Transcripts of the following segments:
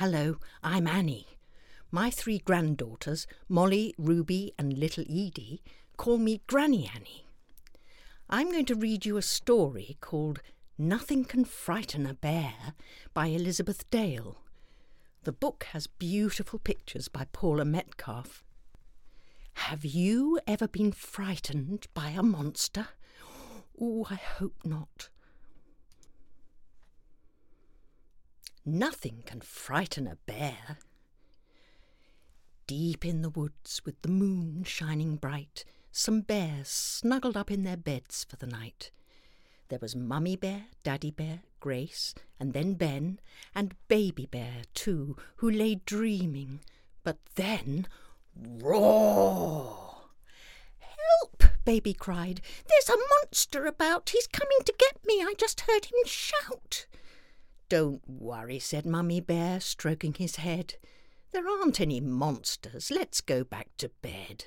Hello, I'm Annie. My three granddaughters, Molly, Ruby, and little Edie, call me Granny Annie. I'm going to read you a story called Nothing Can Frighten a Bear by Elizabeth Dale. The book has beautiful pictures by Paula Metcalf. Have you ever been frightened by a monster? Oh, I hope not. Nothing can frighten a bear. Deep in the woods, with the moon shining bright, some bears snuggled up in their beds for the night. There was Mummy Bear, Daddy Bear, Grace, and then Ben, and Baby Bear, too, who lay dreaming. But then, roar! Help! Baby cried. There's a monster about. He's coming to get me. I just heard him shout. Don't worry, said Mummy Bear, stroking his head. There aren't any monsters. Let's go back to bed.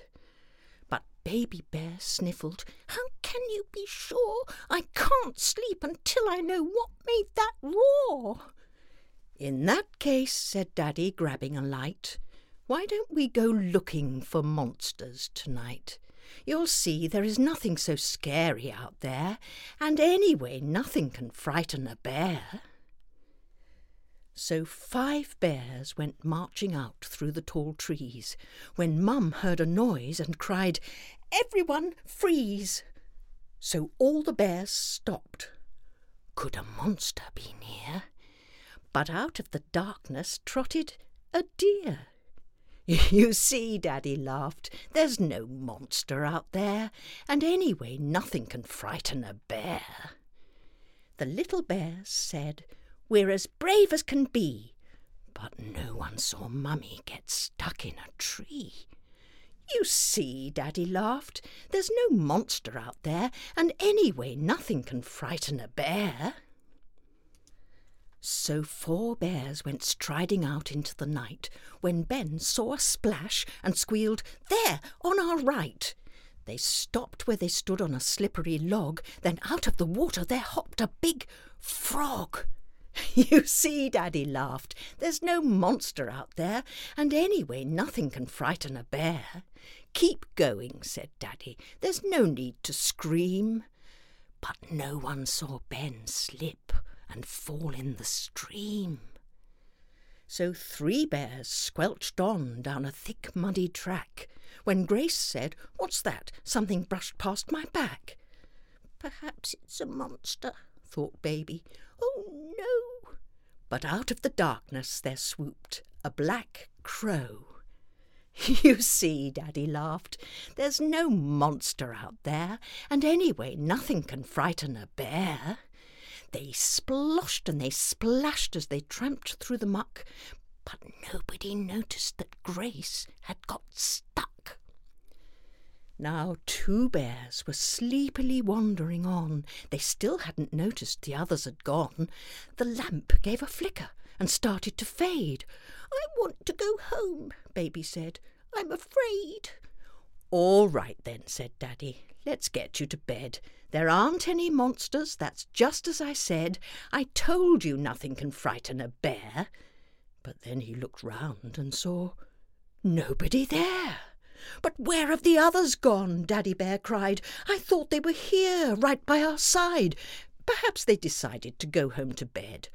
But Baby Bear sniffled. How can you be sure? I can't sleep until I know what made that roar. In that case, said Daddy, grabbing a light, why don't we go looking for monsters tonight? You'll see there is nothing so scary out there, and anyway, nothing can frighten a bear. So five bears went marching out through the tall trees, when Mum heard a noise and cried, Everyone freeze! So all the bears stopped. Could a monster be near? But out of the darkness trotted a deer. You see, Daddy laughed, there's no monster out there, and anyway, nothing can frighten a bear. The little bears said, we're as brave as can be. But no one saw Mummy get stuck in a tree. You see, Daddy laughed, there's no monster out there, and anyway, nothing can frighten a bear. So four bears went striding out into the night when Ben saw a splash and squealed, There, on our right! They stopped where they stood on a slippery log, then out of the water there hopped a big frog. You see, Daddy laughed, there's no monster out there, and anyway, nothing can frighten a bear. Keep going, said Daddy, there's no need to scream. But no one saw Ben slip and fall in the stream. So three bears squelched on down a thick muddy track, when Grace said, What's that? Something brushed past my back. Perhaps it's a monster, thought Baby. Oh, no! But out of the darkness there swooped a black crow. You see, Daddy laughed, there's no monster out there, and anyway, nothing can frighten a bear. They sploshed and they splashed as they tramped through the muck, but nobody noticed that Grace had got stuck. Now two bears were sleepily wandering on. They still hadn't noticed the others had gone. The lamp gave a flicker and started to fade. I want to go home, Baby said. I'm afraid. All right then, said Daddy. Let's get you to bed. There aren't any monsters, that's just as I said. I told you nothing can frighten a bear. But then he looked round and saw nobody there. But where have the others gone? Daddy Bear cried. I thought they were here, right by our side. Perhaps they decided to go home to bed.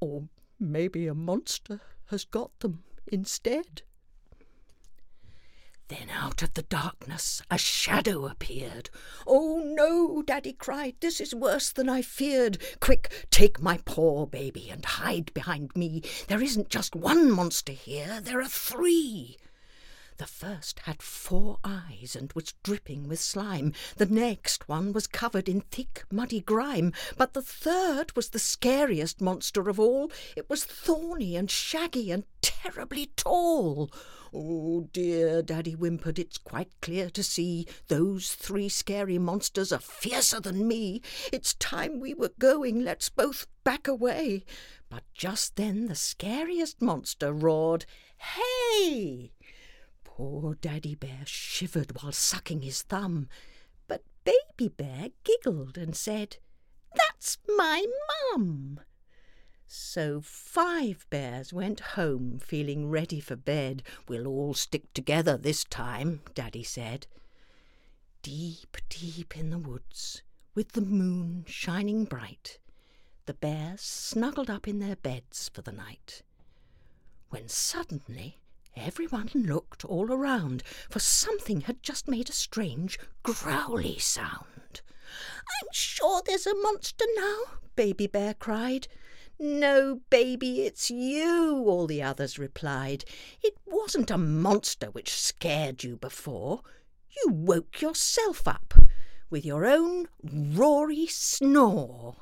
Or maybe a monster has got them instead. Then out of the darkness a shadow appeared. Oh no, Daddy cried, this is worse than I feared. Quick, take my poor baby and hide behind me. There isn't just one monster here, there are three. The first had four eyes and was dripping with slime. The next one was covered in thick, muddy grime. But the third was the scariest monster of all. It was thorny and shaggy and terribly tall. Oh dear, Daddy whimpered, it's quite clear to see those three scary monsters are fiercer than me. It's time we were going, let's both back away. But just then the scariest monster roared, Hey! Poor Daddy Bear shivered while sucking his thumb, but Baby Bear giggled and said, That's my mum. So five bears went home feeling ready for bed. We'll all stick together this time, Daddy said. Deep, deep in the woods, with the moon shining bright, the bears snuggled up in their beds for the night. When suddenly everyone looked all around, for something had just made a strange growly sound. I'm sure there's a monster now, Baby Bear cried. No, baby, it's you, all the others replied. It wasn't a monster which scared you before. You woke yourself up with your own roary snore.